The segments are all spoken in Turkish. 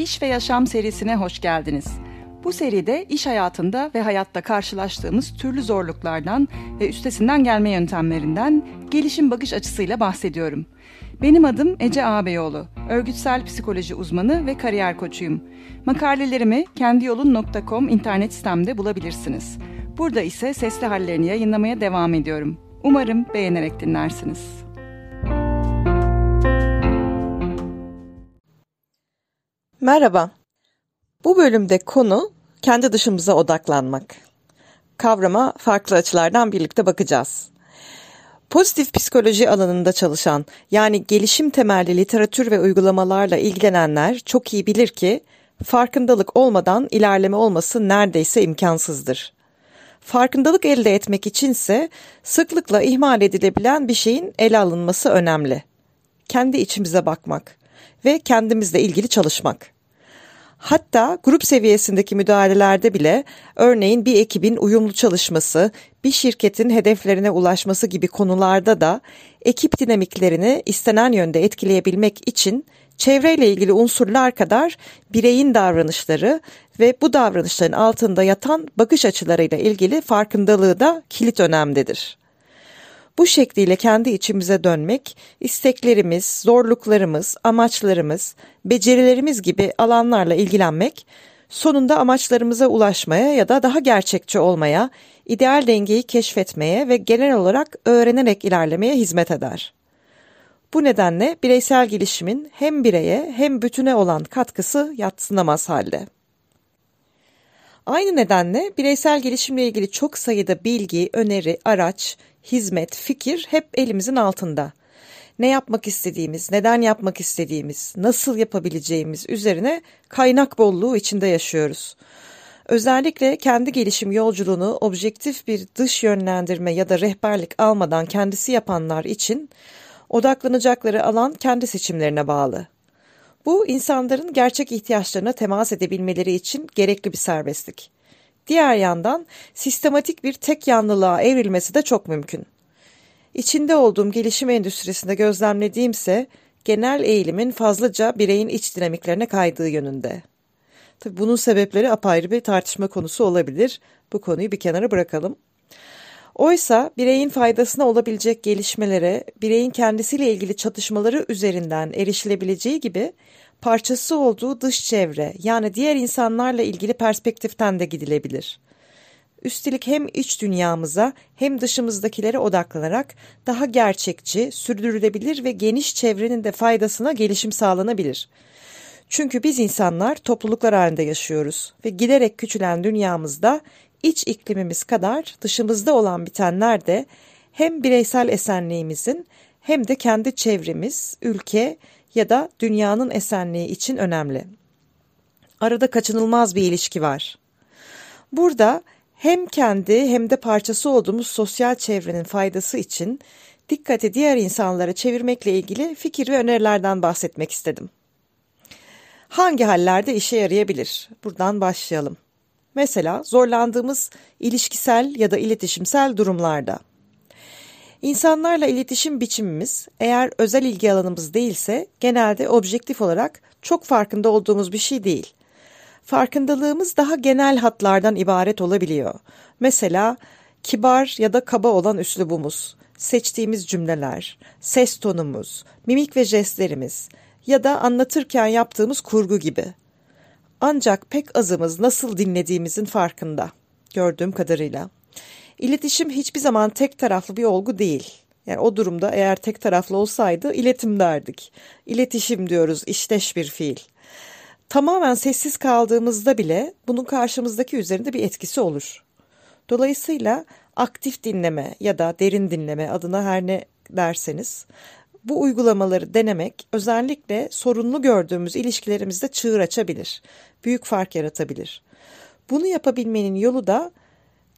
İş ve Yaşam serisine hoş geldiniz. Bu seride iş hayatında ve hayatta karşılaştığımız türlü zorluklardan ve üstesinden gelme yöntemlerinden gelişim bakış açısıyla bahsediyorum. Benim adım Ece Ağabeyoğlu. Örgütsel psikoloji uzmanı ve kariyer koçuyum. Makalelerimi kendiyolun.com internet sitemde bulabilirsiniz. Burada ise sesli hallerini yayınlamaya devam ediyorum. Umarım beğenerek dinlersiniz. Merhaba. Bu bölümde konu kendi dışımıza odaklanmak. Kavrama farklı açılardan birlikte bakacağız. Pozitif psikoloji alanında çalışan yani gelişim temelli literatür ve uygulamalarla ilgilenenler çok iyi bilir ki farkındalık olmadan ilerleme olması neredeyse imkansızdır. Farkındalık elde etmek içinse sıklıkla ihmal edilebilen bir şeyin ele alınması önemli. Kendi içimize bakmak ve kendimizle ilgili çalışmak. Hatta grup seviyesindeki müdahalelerde bile örneğin bir ekibin uyumlu çalışması, bir şirketin hedeflerine ulaşması gibi konularda da ekip dinamiklerini istenen yönde etkileyebilmek için çevreyle ilgili unsurlar kadar bireyin davranışları ve bu davranışların altında yatan bakış açılarıyla ilgili farkındalığı da kilit önemdedir. Bu şekliyle kendi içimize dönmek, isteklerimiz, zorluklarımız, amaçlarımız, becerilerimiz gibi alanlarla ilgilenmek, sonunda amaçlarımıza ulaşmaya ya da daha gerçekçi olmaya, ideal dengeyi keşfetmeye ve genel olarak öğrenerek ilerlemeye hizmet eder. Bu nedenle bireysel gelişimin hem bireye hem bütüne olan katkısı yatsınamaz halde. Aynı nedenle bireysel gelişimle ilgili çok sayıda bilgi, öneri, araç, hizmet, fikir hep elimizin altında. Ne yapmak istediğimiz, neden yapmak istediğimiz, nasıl yapabileceğimiz üzerine kaynak bolluğu içinde yaşıyoruz. Özellikle kendi gelişim yolculuğunu objektif bir dış yönlendirme ya da rehberlik almadan kendisi yapanlar için odaklanacakları alan kendi seçimlerine bağlı. Bu insanların gerçek ihtiyaçlarına temas edebilmeleri için gerekli bir serbestlik. Diğer yandan sistematik bir tek yanlılığa evrilmesi de çok mümkün. İçinde olduğum gelişim endüstrisinde gözlemlediğimse genel eğilimin fazlaca bireyin iç dinamiklerine kaydığı yönünde. Tabii bunun sebepleri apayrı bir tartışma konusu olabilir. Bu konuyu bir kenara bırakalım. Oysa bireyin faydasına olabilecek gelişmelere, bireyin kendisiyle ilgili çatışmaları üzerinden erişilebileceği gibi parçası olduğu dış çevre yani diğer insanlarla ilgili perspektiften de gidilebilir. Üstelik hem iç dünyamıza hem dışımızdakilere odaklanarak daha gerçekçi, sürdürülebilir ve geniş çevrenin de faydasına gelişim sağlanabilir. Çünkü biz insanlar topluluklar halinde yaşıyoruz ve giderek küçülen dünyamızda iç iklimimiz kadar dışımızda olan bitenler de hem bireysel esenliğimizin hem de kendi çevremiz, ülke ya da dünyanın esenliği için önemli. Arada kaçınılmaz bir ilişki var. Burada hem kendi hem de parçası olduğumuz sosyal çevrenin faydası için dikkati diğer insanlara çevirmekle ilgili fikir ve önerilerden bahsetmek istedim. Hangi hallerde işe yarayabilir? Buradan başlayalım. Mesela zorlandığımız ilişkisel ya da iletişimsel durumlarda. İnsanlarla iletişim biçimimiz eğer özel ilgi alanımız değilse genelde objektif olarak çok farkında olduğumuz bir şey değil. Farkındalığımız daha genel hatlardan ibaret olabiliyor. Mesela kibar ya da kaba olan üslubumuz, seçtiğimiz cümleler, ses tonumuz, mimik ve jestlerimiz ya da anlatırken yaptığımız kurgu gibi. Ancak pek azımız nasıl dinlediğimizin farkında gördüğüm kadarıyla. İletişim hiçbir zaman tek taraflı bir olgu değil. Yani o durumda eğer tek taraflı olsaydı iletim derdik. İletişim diyoruz, işteş bir fiil. Tamamen sessiz kaldığımızda bile bunun karşımızdaki üzerinde bir etkisi olur. Dolayısıyla aktif dinleme ya da derin dinleme adına her ne derseniz bu uygulamaları denemek özellikle sorunlu gördüğümüz ilişkilerimizde çığır açabilir, büyük fark yaratabilir. Bunu yapabilmenin yolu da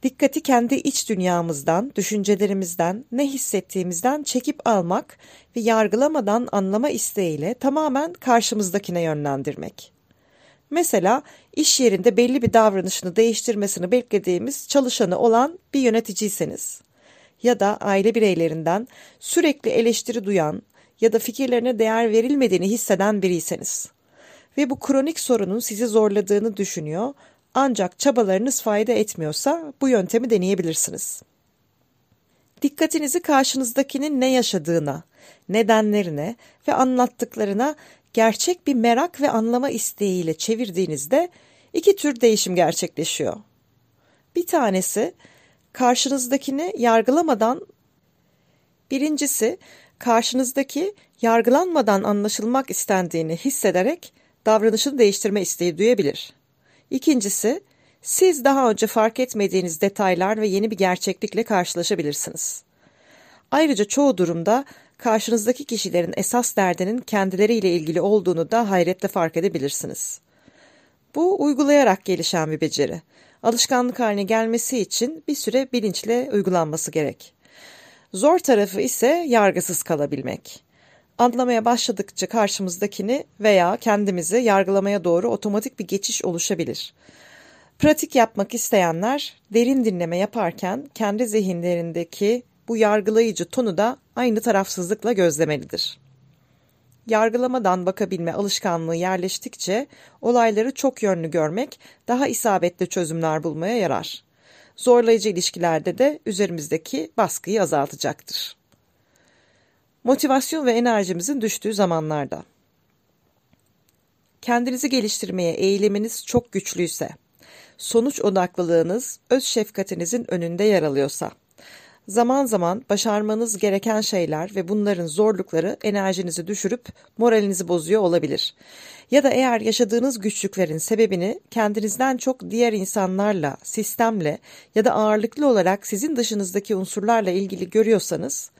dikkati kendi iç dünyamızdan, düşüncelerimizden, ne hissettiğimizden çekip almak ve yargılamadan anlama isteğiyle tamamen karşımızdakine yönlendirmek. Mesela iş yerinde belli bir davranışını değiştirmesini beklediğimiz çalışanı olan bir yöneticiyseniz ya da aile bireylerinden sürekli eleştiri duyan ya da fikirlerine değer verilmediğini hisseden biriyseniz ve bu kronik sorunun sizi zorladığını düşünüyor ancak çabalarınız fayda etmiyorsa bu yöntemi deneyebilirsiniz. Dikkatinizi karşınızdakinin ne yaşadığına, nedenlerine ve anlattıklarına gerçek bir merak ve anlama isteğiyle çevirdiğinizde iki tür değişim gerçekleşiyor. Bir tanesi karşınızdakini yargılamadan birincisi karşınızdaki yargılanmadan anlaşılmak istendiğini hissederek davranışını değiştirme isteği duyabilir. İkincisi siz daha önce fark etmediğiniz detaylar ve yeni bir gerçeklikle karşılaşabilirsiniz. Ayrıca çoğu durumda karşınızdaki kişilerin esas derdinin kendileriyle ilgili olduğunu da hayretle fark edebilirsiniz. Bu uygulayarak gelişen bir beceri. Alışkanlık haline gelmesi için bir süre bilinçle uygulanması gerek. Zor tarafı ise yargısız kalabilmek. Anlamaya başladıkça karşımızdakini veya kendimizi yargılamaya doğru otomatik bir geçiş oluşabilir. Pratik yapmak isteyenler derin dinleme yaparken kendi zihinlerindeki bu yargılayıcı tonu da aynı tarafsızlıkla gözlemelidir. Yargılamadan bakabilme alışkanlığı yerleştikçe olayları çok yönlü görmek daha isabetli çözümler bulmaya yarar. Zorlayıcı ilişkilerde de üzerimizdeki baskıyı azaltacaktır. Motivasyon ve enerjimizin düştüğü zamanlarda. Kendinizi geliştirmeye eğiliminiz çok güçlüyse, sonuç odaklılığınız öz şefkatinizin önünde yer alıyorsa, Zaman zaman başarmanız gereken şeyler ve bunların zorlukları enerjinizi düşürüp moralinizi bozuyor olabilir. Ya da eğer yaşadığınız güçlüklerin sebebini kendinizden çok diğer insanlarla, sistemle ya da ağırlıklı olarak sizin dışınızdaki unsurlarla ilgili görüyorsanız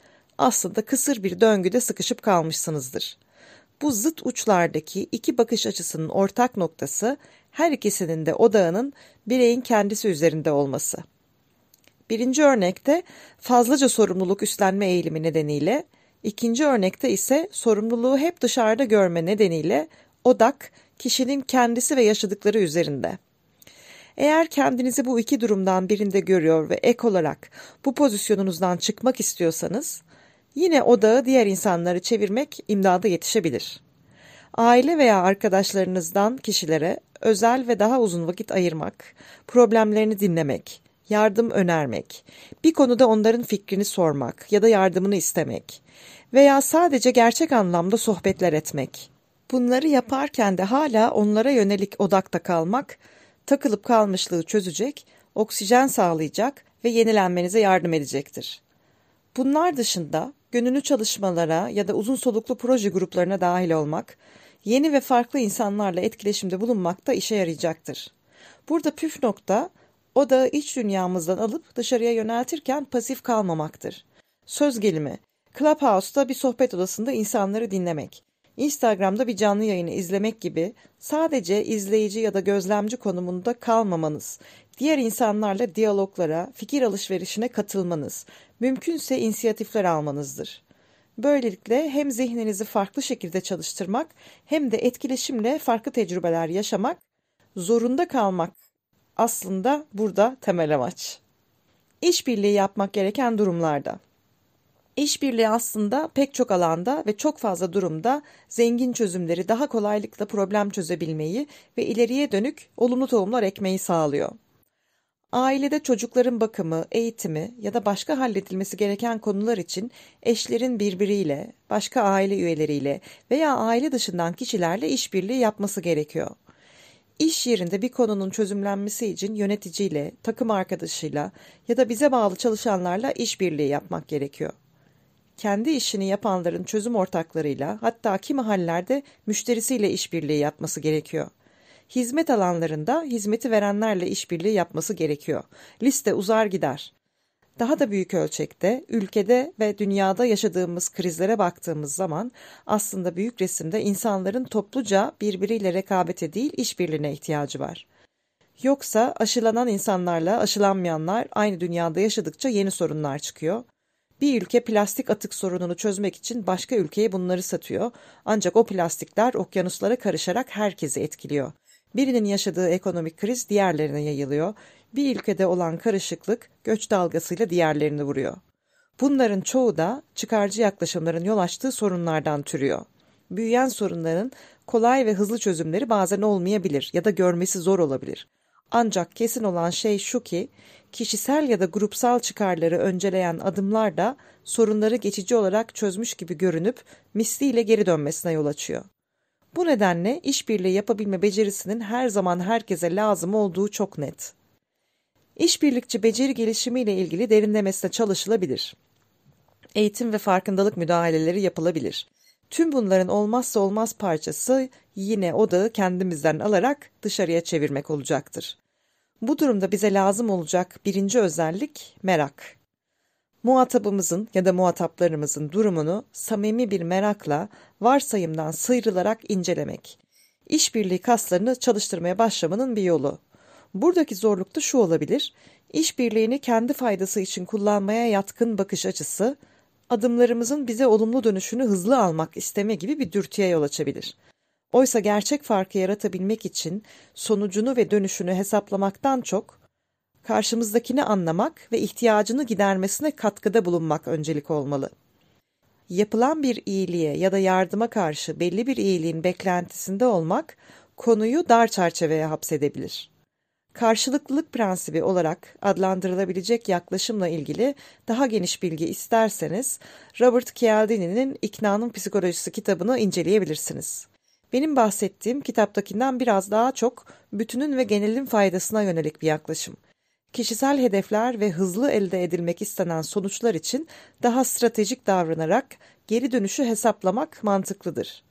aslında kısır bir döngüde sıkışıp kalmışsınızdır. Bu zıt uçlardaki iki bakış açısının ortak noktası her ikisinin de odağının bireyin kendisi üzerinde olması. Birinci örnekte fazlaca sorumluluk üstlenme eğilimi nedeniyle, ikinci örnekte ise sorumluluğu hep dışarıda görme nedeniyle odak kişinin kendisi ve yaşadıkları üzerinde. Eğer kendinizi bu iki durumdan birinde görüyor ve ek olarak bu pozisyonunuzdan çıkmak istiyorsanız, yine odağı diğer insanları çevirmek imdada yetişebilir. Aile veya arkadaşlarınızdan kişilere özel ve daha uzun vakit ayırmak, problemlerini dinlemek, yardım önermek, bir konuda onların fikrini sormak ya da yardımını istemek veya sadece gerçek anlamda sohbetler etmek. Bunları yaparken de hala onlara yönelik odakta kalmak, takılıp kalmışlığı çözecek, oksijen sağlayacak ve yenilenmenize yardım edecektir. Bunlar dışında gönüllü çalışmalara ya da uzun soluklu proje gruplarına dahil olmak, yeni ve farklı insanlarla etkileşimde bulunmak da işe yarayacaktır. Burada püf nokta o da iç dünyamızdan alıp dışarıya yöneltirken pasif kalmamaktır. Söz gelimi, Clubhouse'da bir sohbet odasında insanları dinlemek, Instagram'da bir canlı yayını izlemek gibi sadece izleyici ya da gözlemci konumunda kalmamanız, diğer insanlarla diyaloglara, fikir alışverişine katılmanız, mümkünse inisiyatifler almanızdır. Böylelikle hem zihninizi farklı şekilde çalıştırmak hem de etkileşimle farklı tecrübeler yaşamak, zorunda kalmak aslında burada temel amaç. İşbirliği yapmak gereken durumlarda. İşbirliği aslında pek çok alanda ve çok fazla durumda zengin çözümleri daha kolaylıkla problem çözebilmeyi ve ileriye dönük olumlu tohumlar ekmeyi sağlıyor. Ailede çocukların bakımı, eğitimi ya da başka halledilmesi gereken konular için eşlerin birbiriyle, başka aile üyeleriyle veya aile dışından kişilerle işbirliği yapması gerekiyor. İş yerinde bir konunun çözümlenmesi için yöneticiyle, takım arkadaşıyla ya da bize bağlı çalışanlarla işbirliği yapmak gerekiyor. Kendi işini yapanların çözüm ortaklarıyla hatta kimi hallerde müşterisiyle işbirliği yapması gerekiyor. Hizmet alanlarında hizmeti verenlerle işbirliği yapması gerekiyor. Liste uzar gider. Daha da büyük ölçekte ülkede ve dünyada yaşadığımız krizlere baktığımız zaman aslında büyük resimde insanların topluca birbiriyle rekabete değil işbirliğine ihtiyacı var. Yoksa aşılanan insanlarla aşılanmayanlar aynı dünyada yaşadıkça yeni sorunlar çıkıyor. Bir ülke plastik atık sorununu çözmek için başka ülkeye bunları satıyor. Ancak o plastikler okyanuslara karışarak herkesi etkiliyor. Birinin yaşadığı ekonomik kriz diğerlerine yayılıyor bir ülkede olan karışıklık göç dalgasıyla diğerlerini vuruyor. Bunların çoğu da çıkarcı yaklaşımların yol açtığı sorunlardan türüyor. Büyüyen sorunların kolay ve hızlı çözümleri bazen olmayabilir ya da görmesi zor olabilir. Ancak kesin olan şey şu ki, kişisel ya da grupsal çıkarları önceleyen adımlar da sorunları geçici olarak çözmüş gibi görünüp misliyle geri dönmesine yol açıyor. Bu nedenle işbirliği yapabilme becerisinin her zaman herkese lazım olduğu çok net. İşbirlikçi beceri gelişimiyle ilgili derinlemesine çalışılabilir. Eğitim ve farkındalık müdahaleleri yapılabilir. Tüm bunların olmazsa olmaz parçası yine odağı kendimizden alarak dışarıya çevirmek olacaktır. Bu durumda bize lazım olacak birinci özellik merak. Muhatabımızın ya da muhataplarımızın durumunu samimi bir merakla varsayımdan sıyrılarak incelemek. İşbirliği kaslarını çalıştırmaya başlamanın bir yolu. Buradaki zorluk da şu olabilir. İşbirliğini kendi faydası için kullanmaya yatkın bakış açısı, adımlarımızın bize olumlu dönüşünü hızlı almak isteme gibi bir dürtüye yol açabilir. Oysa gerçek farkı yaratabilmek için sonucunu ve dönüşünü hesaplamaktan çok karşımızdakini anlamak ve ihtiyacını gidermesine katkıda bulunmak öncelik olmalı. Yapılan bir iyiliğe ya da yardıma karşı belli bir iyiliğin beklentisinde olmak konuyu dar çerçeveye hapsedebilir. Karşılıklılık prensibi olarak adlandırılabilecek yaklaşımla ilgili daha geniş bilgi isterseniz Robert Cialdini'nin İknanın Psikolojisi kitabını inceleyebilirsiniz. Benim bahsettiğim kitaptakinden biraz daha çok bütünün ve genelin faydasına yönelik bir yaklaşım. Kişisel hedefler ve hızlı elde edilmek istenen sonuçlar için daha stratejik davranarak geri dönüşü hesaplamak mantıklıdır.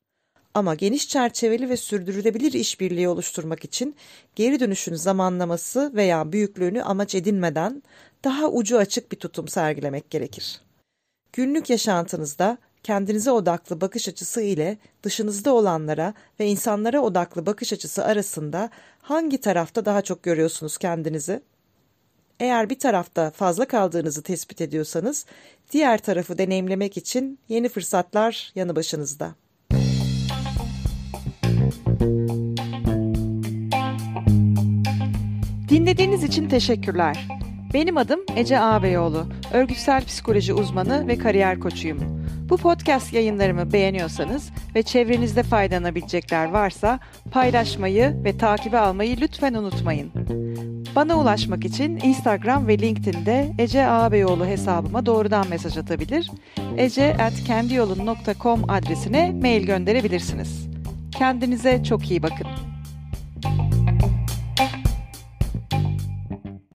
Ama geniş çerçeveli ve sürdürülebilir işbirliği oluşturmak için geri dönüşün zamanlaması veya büyüklüğünü amaç edinmeden daha ucu açık bir tutum sergilemek gerekir. Günlük yaşantınızda kendinize odaklı bakış açısı ile dışınızda olanlara ve insanlara odaklı bakış açısı arasında hangi tarafta daha çok görüyorsunuz kendinizi? Eğer bir tarafta fazla kaldığınızı tespit ediyorsanız, diğer tarafı deneyimlemek için yeni fırsatlar yanı başınızda. Dinlediğiniz için teşekkürler. Benim adım Ece Ağabeyoğlu, örgütsel psikoloji uzmanı ve kariyer koçuyum. Bu podcast yayınlarımı beğeniyorsanız ve çevrenizde faydalanabilecekler varsa paylaşmayı ve takibe almayı lütfen unutmayın. Bana ulaşmak için Instagram ve LinkedIn'de Ece Ağabeyoğlu hesabıma doğrudan mesaj atabilir, ece.kendiyolun.com adresine mail gönderebilirsiniz. Kendinize çok iyi bakın.